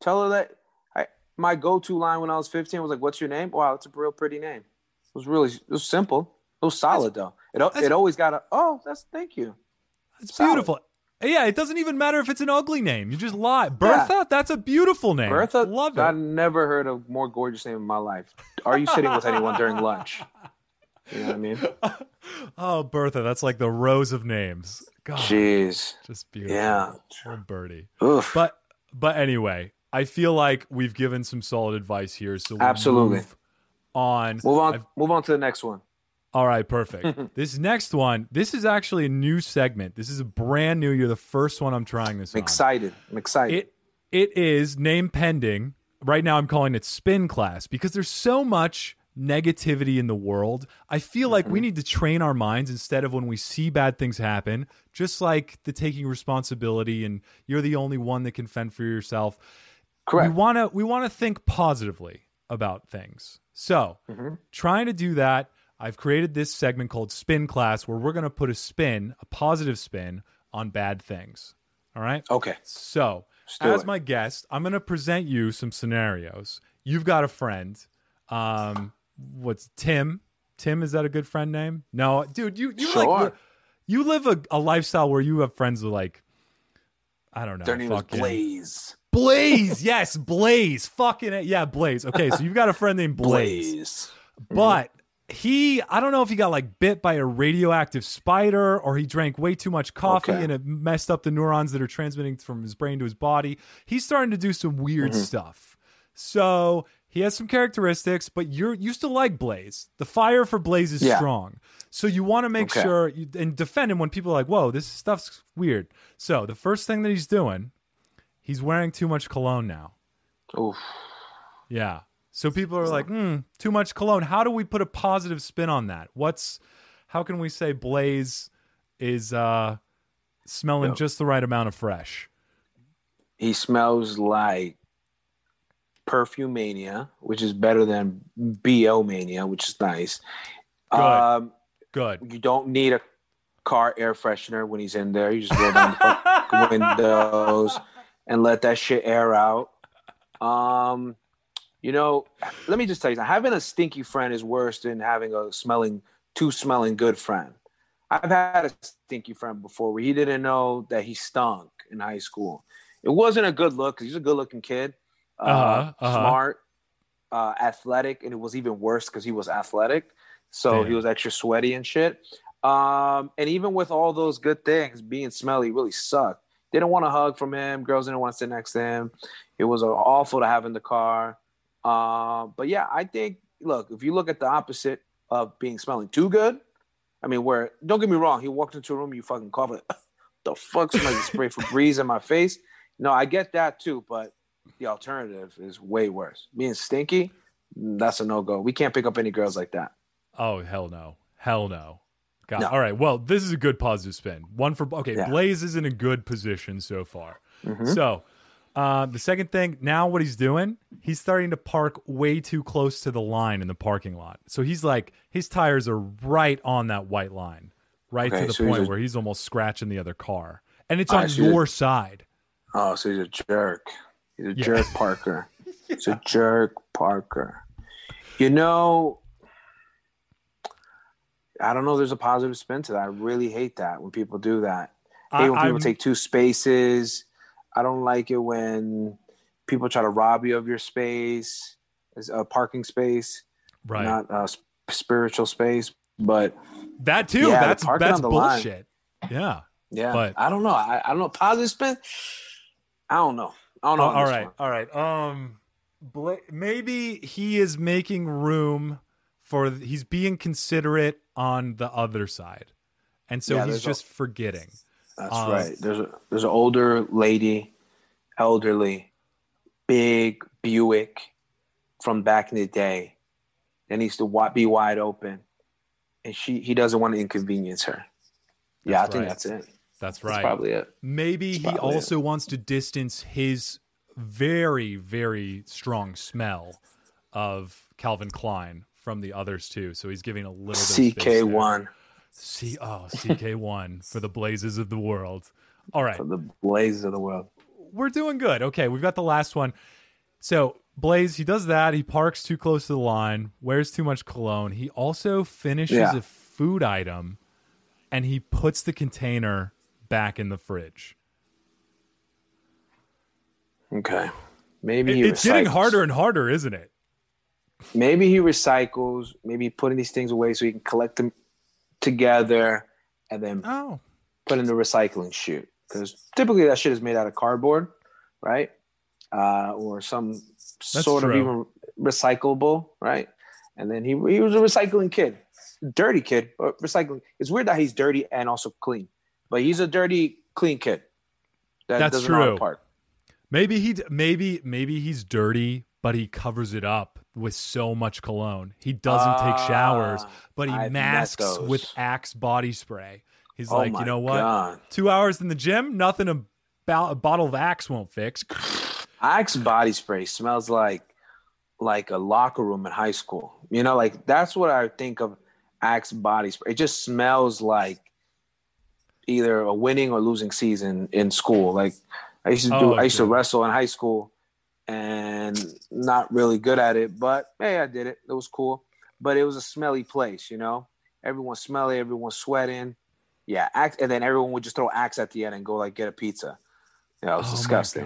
Tell her that I, my go-to line when I was 15 was like, "What's your name?" Wow, it's a real pretty name. It was really it was simple. It was solid though. It it always got a oh, that's thank you. It's beautiful. Yeah, it doesn't even matter if it's an ugly name. You just lie. Bertha, that's a beautiful name. Bertha, love it. I never heard a more gorgeous name in my life. Are you sitting with anyone during lunch? You know what I mean? oh, Bertha, that's like the rose of names. God, Jeez. just beautiful. Yeah. Oh, Birdie. Oof. But but anyway, I feel like we've given some solid advice here. So we'll Absolutely. move on. Move on. I've- Move on to the next one. All right, perfect. this next one, this is actually a new segment. This is a brand new. You're the first one I'm trying this I'm on. excited. I'm excited. It it is name pending. Right now I'm calling it spin class because there's so much negativity in the world. I feel like we need to train our minds instead of when we see bad things happen, just like the taking responsibility and you're the only one that can fend for yourself. Correct. We want to we want to think positively about things. So, Mhm. trying to do that, I've created this segment called Spin Class where we're going to put a spin, a positive spin on bad things. All right? Okay. So, as it. my guest, I'm going to present you some scenarios. You've got a friend. Um, what's Tim? Tim is that a good friend name? No, dude, you you like Sure. li- you live a, a lifestyle where you have friends with like I don't know. Their name is fucking- Blaze. Blaze, yes, Blaze. Fucking it. Yeah, Blaze. Okay, so you've got a friend named Blaze. Blaze. But he, I don't know if he got like bit by a radioactive spider or he drank way too much coffee Okay. and it messed up the neurons that are transmitting from his brain to his body. He's starting to do some weird Mm-hmm. stuff. So he has some characteristics, but you're used to like Blaze. The fire for Blaze is Yeah. strong. So you want to make Okay. sure you, and defend him when people are like, whoa, this stuff's weird. So the first thing that he's doing, he's wearing too much cologne now. Oof. Yeah. So people are like, hmm, too much cologne. How do we put a positive spin on that? What's how can we say Blaze is uh smelling just the right amount of fresh? He smells like perfume mania, which is better than bo mania, which is nice. Good. Um, Good. you don't need a car air freshener when he's in there. You just roll down the windows and let that shit air out. Um, you know, let me just tell you, something. having a stinky friend is worse than having a smelling, too smelling good friend. I've had a stinky friend before where he didn't know that he stunk in high school. It wasn't a good look 'cause he's a good looking kid, uh, Uh-huh, uh-huh. smart, uh, athletic, and it was even worse because he was athletic. So Damn. he was extra sweaty and shit. Um, and even with all those good things, being smelly really sucked. They didn't want a hug from him. Girls didn't want to sit next to him. It was awful to have in the car. Um, but yeah, I think look, if you look at the opposite of being smelling too good, I mean, where don't get me wrong, he walked into a room, you fucking cough it. the fuck somebody spray Febreze in my face? No, I get that too, but the alternative is way worse. Being stinky, that's a no go. We can't pick up any girls like that. Oh hell no. Hell no. God. No. All right. Well, this is a good positive spin. One for okay, Yeah. Blaze is in a good position so far. Mhm. So uh, the second thing, now what he's doing, he's starting to park way too close to the line in the parking lot. So he's like, his tires are right on that white line, right Okay, to the so he's point a- where he's almost scratching the other car. And it's on so he's your side. Oh, so he's a jerk. He's a Yeah. jerk Parker. He's a jerk Parker. You know, I don't know. if There's a positive spin to that. I really hate that when people do that. I hate when I- people I'm- take two spaces. I don't like it when people try to rob you of your space, as a parking space, right. not a sp- spiritual space. But that too. Yeah, that's that's the line. bullshit. Yeah. yeah, But- I don't know. I, I don't know. Positive spin. I don't know. I don't know. On all right, one. all right. Um, Bla- maybe he is making room for. He's being considerate on the other side, and so Yeah, he's just forgetting. That's um, right. There's a, there's an older lady, elderly, big Buick from back in the day that needs to be wide open, and she he doesn't want to inconvenience her. yeah, I right. think that's it. That's right. That's probably it. Maybe he also it. wants to distance his very very strong smell of Calvin Klein from the others too. So he's giving a little bit CK1. C oh CK one for the blazes of the world. All right. for the blazes of the world. we're doing good. Okay, we've got the last one. So Blaze, he does that. He parks too close to the line, wears too much cologne. He also finishes Yeah. a food item and he puts the container back in the fridge. Okay. Maybe It- he it's getting harder and harder, isn't it? Maybe he recycles. Maybe putting these things away so he can collect them together and then Oh. put in the recycling chute. Because typically that shit is made out of cardboard, right? Uh, or some sort of even recyclable, right? And then he he was a recycling kid, dirty kid, but recycling. It's weird that he's dirty and also clean, but he's a dirty, clean kid. That That's doesn't know how to true. park. Maybe he maybe maybe he's dirty, but he covers it up with so much cologne. He doesn't take showers, Ah, but he I've masks with Axe body spray. He's Oh like, you know what? God. Two hours in the gym, nothing about a bottle of Axe won't fix. Axe body spray smells like like a locker room in high school. You know, like that's what I think of Axe body spray. It just smells like either a winning or losing season in school. Like I used to do Oh, I used to wrestle in high school and not really good at it, but hey, I did it. It was cool. But it was a smelly place, you know? Everyone's smelly, everyone's sweating. Yeah, axe, and then everyone would just throw axe at the end and go like get a pizza. Yeah, it was Oh disgusting.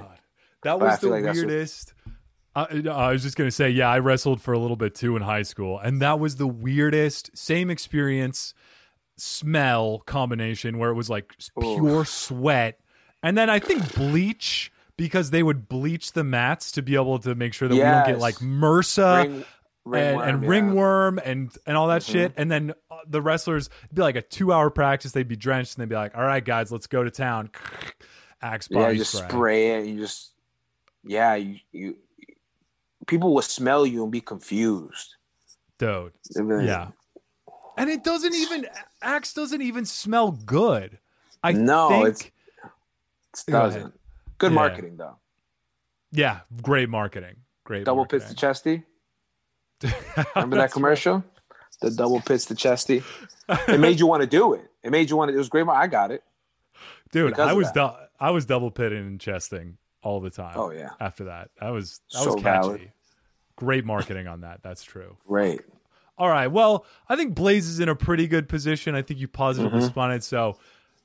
That But was the like that's what- weirdest. Uh, I, uh, I was just gonna say, yeah, I wrestled for a little bit too in high school, and that was the weirdest. Same experience, smell combination where it was like pure sweat, and then I think bleach because they would bleach the mats to be able to make sure that we don't get like MRSA. Ring- and, ringworm, and yeah. ringworm and and all that Mhm. shit. And then uh, the wrestlers it'd be like a two hour practice. They'd be drenched and they'd be like, "All right, guys, let's go to town." Axe Yeah, body just spray. spray. it. You just, yeah, you, you. People will smell you and be confused. dude. Like, Yeah. And it doesn't even Axe doesn't even smell good. I No, think it's- It doesn't. Good Yeah. marketing though. yeah, great marketing. Great Double pits to marketing. chesty. Remember that commercial? The double pits to chesty. It made you want to do it. It made you want to. It was great. I got it. Dude, I was dou- I was double pitting and chesting all the time. Oh yeah, After that. That was that So was catchy. valid. Great marketing on that. That's true. great. All right. Well, I think Blaze is in a pretty good position. I think you positively Mhm. responded. So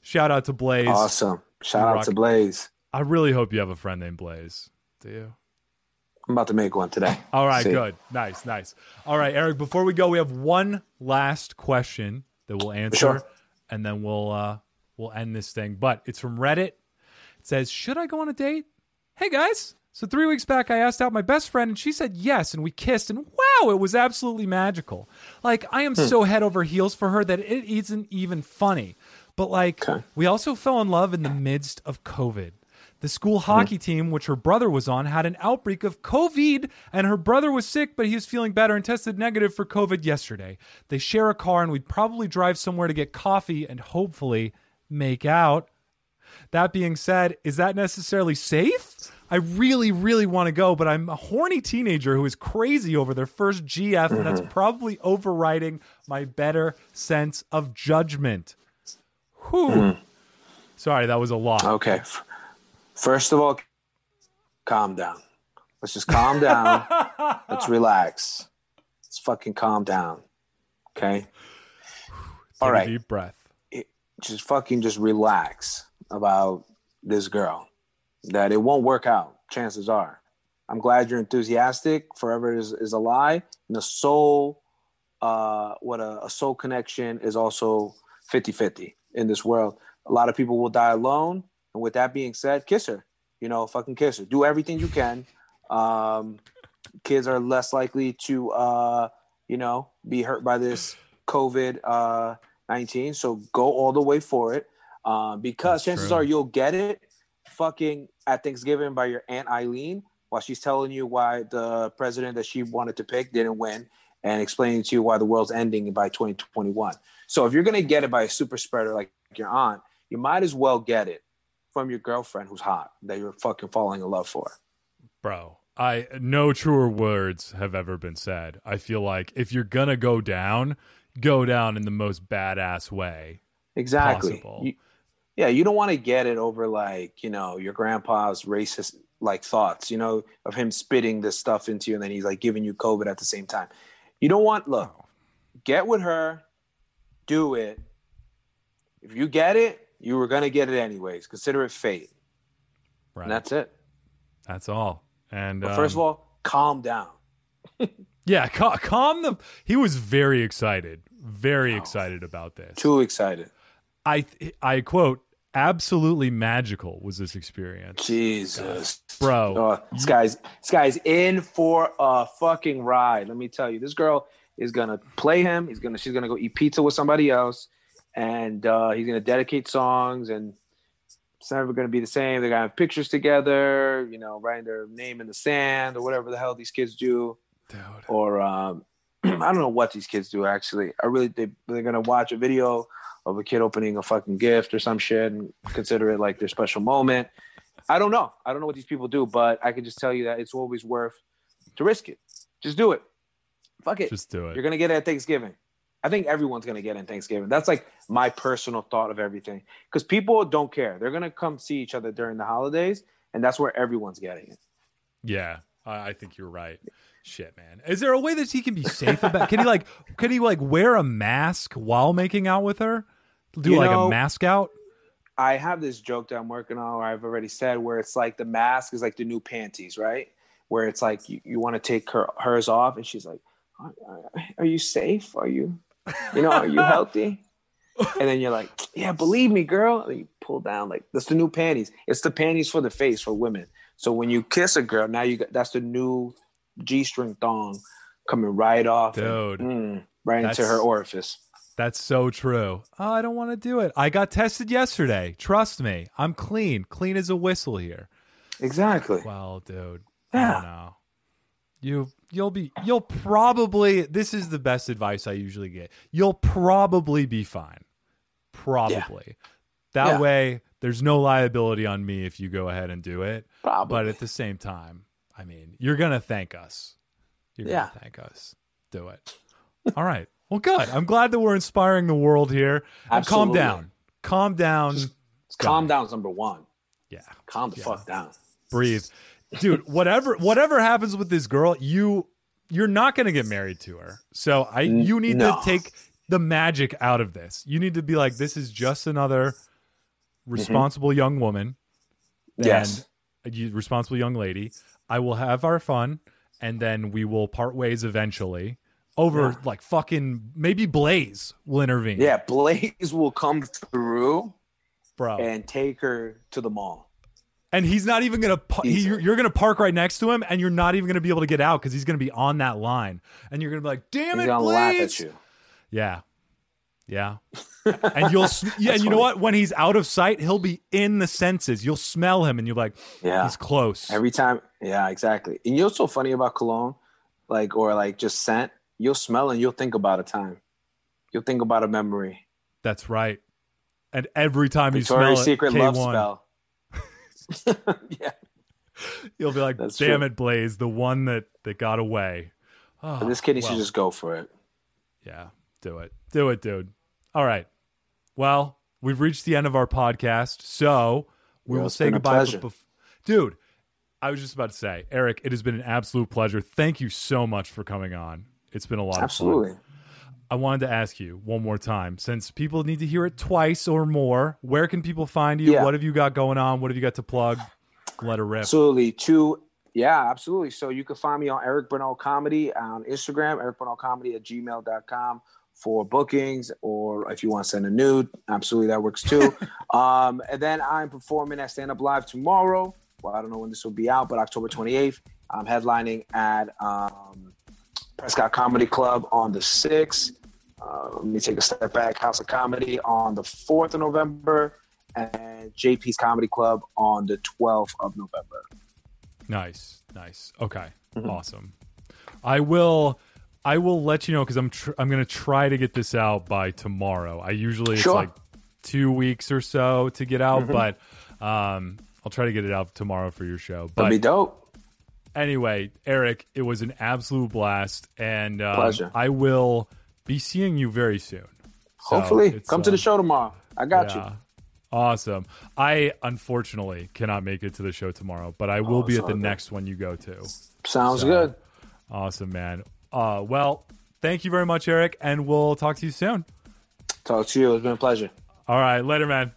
shout out to Blaze. Awesome. Shout out to Blaze. I really hope you have a friend named Blaze. Do you? I'm about to make one today. All right, See. good. Nice, nice. All right, Eric, before we go, we have one last question that we'll answer Sure. and then we'll uh we'll end this thing. But it's from Reddit. It says, "Should I go on a date?" Hey guys. So 3 weeks back I asked out my best friend and she said yes and we kissed and wow, it was absolutely magical. Like I am so head over heels for her that it isn't even funny. But like Okay. we also fell in love in the midst of COVID. The school hockey team, which her brother was on, had an outbreak of COVID, and her brother was sick, but he was feeling better and tested negative for COVID yesterday. They share a car, and we'd probably drive somewhere to get coffee and hopefully make out. That being said, is that necessarily safe? I really, really want to go, but I'm a horny teenager who is crazy over their first GF, and that's mm-hmm. probably overriding my better sense of judgment. Whew. Mm-hmm. Sorry, that was a lot. Okay. First of all, calm down. Let's just calm down. Let's relax. Let's fucking calm down. Okay. Take All a deep breath. Just fucking just relax about this girl. That it won't work out. Chances are. I'm glad you're enthusiastic. Forever is, is a lie. And the soul, uh, what a, a soul connection is also 50 50 in this world. A lot of people will die alone. And with that being said, kiss her. You know, fucking kiss her. Do everything you can. Um, kids are less likely to, uh, you know, be hurt by this COVID uh, 19. So go all the way for it. Uh, because That's chances true. are you'll get it fucking at Thanksgiving by your Aunt Eileen while she's telling you why the president that she wanted to pick didn't win and explaining to you why the world's ending by 2021. So if you're going to get it by a super spreader like your aunt, you might as well get it from your girlfriend who's hot that you're fucking falling in love for. Bro, I no truer words have ever been said. I feel like if you're gonna go down, go down in the most badass way. Exactly. You- yeah, you don't want to get it over like, you know, your grandpa's racist like thoughts, you know, of him spitting this stuff into you and then he's like giving you COVID at the same time. You don't want look, get with her, do it. If you get it, you were gonna get it anyways. Consider it fate. Right. And that's it. That's all. And first um, of all, calm down. yeah, ca- calm the. He was very excited, very excited about this. Too excited. I I quote, absolutely magical was this experience, Jesus. bro. Oh, this guy's this guy's in for a fucking ride. Let me tell you, this girl is gonna play him. He's gonna she's gonna go eat pizza with somebody else, and uh, he's gonna dedicate songs, and it's never gonna be the same. They're gonna have pictures together, you know, writing their name in the sand or whatever the hell these kids do, Dude. or um, I don't know what these kids do. Actually, I really they they're gonna watch a video of a kid opening a fucking gift or some shit and consider it like their special moment. I don't know. I don't know what these people do, but I can just tell you that it's always worth to risk it. Just do it. Fuck it. Just do it. You're gonna get it at Thanksgiving. I think everyone's gonna get in Thanksgiving. That's like my personal thought of everything. Because people don't care. They're gonna come see each other during the holidays, and that's where everyone's getting it. Yeah, I, think you're right. Shit, man. Is there a way that he can be safe about? Can he like? Can he like wear a mask while making out with her? Do You like know- a mask out? I have this joke that I'm working on, or I've already said, where it's like the mask is like the new panties, right? Where it's like you, you want to take her hers off, and she's like, "Are, are- are you safe? Are you, you know, are you healthy?" And then you're like, "Yeah, believe me, girl." And you pull down like that's the new panties. It's the panties for the face for women. So when you kiss a girl, now you got that's the new g-string thong coming right off, and, Dude. mm, right into her orifice. That's so true. Oh, I don't want to do it. I got tested yesterday. Trust me, I'm clean. Clean as a whistle here. Exactly. Well, dude. I Yeah. You you'll be you'll probably this is the best advice I usually get. You'll probably be fine. Probably. That Yeah. way there's no liability on me if you go ahead and do it. Probably. But at the same time, I mean, you're gonna thank us. You're Yeah. gonna thank us. Do it. All right. Well, good. I'm glad that we're inspiring the world here. And calm down. Calm down. Calm down number one. Yeah. Calm the Yeah. fuck down. breathe dude whatever whatever happens with this girl you you're not going to get married to her so I you need no. to take the magic out of this you need to be like this is just another responsible young woman Mm-hmm. Yes. and responsible young lady i will have our fun and then we will part ways eventually over Yeah. like fucking maybe blaze will intervene Yeah, Blaze will come through bro and take her to the mall. He's not even gonna he, you're, you're gonna park right next to him and you're not even gonna be able to get out because he's gonna be on that line and you're gonna be like damn He's it gonna laugh at you. Yeah. Yeah. and you'll yeah, and you know what? When he's out of sight, he'll be in the senses. You'll smell him and you're like, Yeah. he's close. Every time. Yeah, exactly. And you know what's so funny about cologne? Like, or like just scent? You'll smell and you'll think about a time. You'll think about a memory. That's right. And every time you Victoria's smell it, K1, love spell. yeah. you'll be like, That's damn true. it, Blaze, the one that, that got away. Oh, this kid needs well, to just go for it. Yeah, do it. Do it, dude. All right. Well, we've reached the end of our podcast, so we Yeah, will say goodbye. bef- dude, I was just about to say, Eric, it has been an absolute pleasure. Thank you so much for coming on. It's been a lot of fun. Absolutely. I wanted to ask you one more time, since people need to hear it twice or more. Where can people find you? Yeah. What have you got going on? What have you got to plug? Let her rip. Absolutely. Two. Yeah, absolutely. So you can find me on Eric Bernal Comedy on Instagram, Eric Bernal Comedy at gmail.com for bookings or if you want to send a nude. Absolutely, that works too. um, and then I'm performing at Stand Up Live tomorrow. Well, I don't know when this will be out, but October 28th. I'm headlining at um, Prescott Comedy Club on the 6th. Uh, let me take a step back. House of Comedy on the 4th of November and JP's Comedy Club on the 12th of November. Nice, nice. Okay, Mm-hmm. awesome. I will, I will let you know because I'm tr- I'm gonna try to get this out by tomorrow. I usually it's like two weeks or so to get out, but um, I'll try to get it out tomorrow for your show. That'd be dope. anyway, Eric, it was an absolute blast, and um, Pleasure. I will be seeing you very soon. So Hopefully, come to the show tomorrow. I got you. Awesome. I unfortunately cannot make it to the show tomorrow, but I will Oh, be at the good. next one you go to. Sounds So- good. Awesome, man. Uh, well, thank you very much, Eric, and we'll talk to you soon. Talk to you. It's been a pleasure. All right, later, man.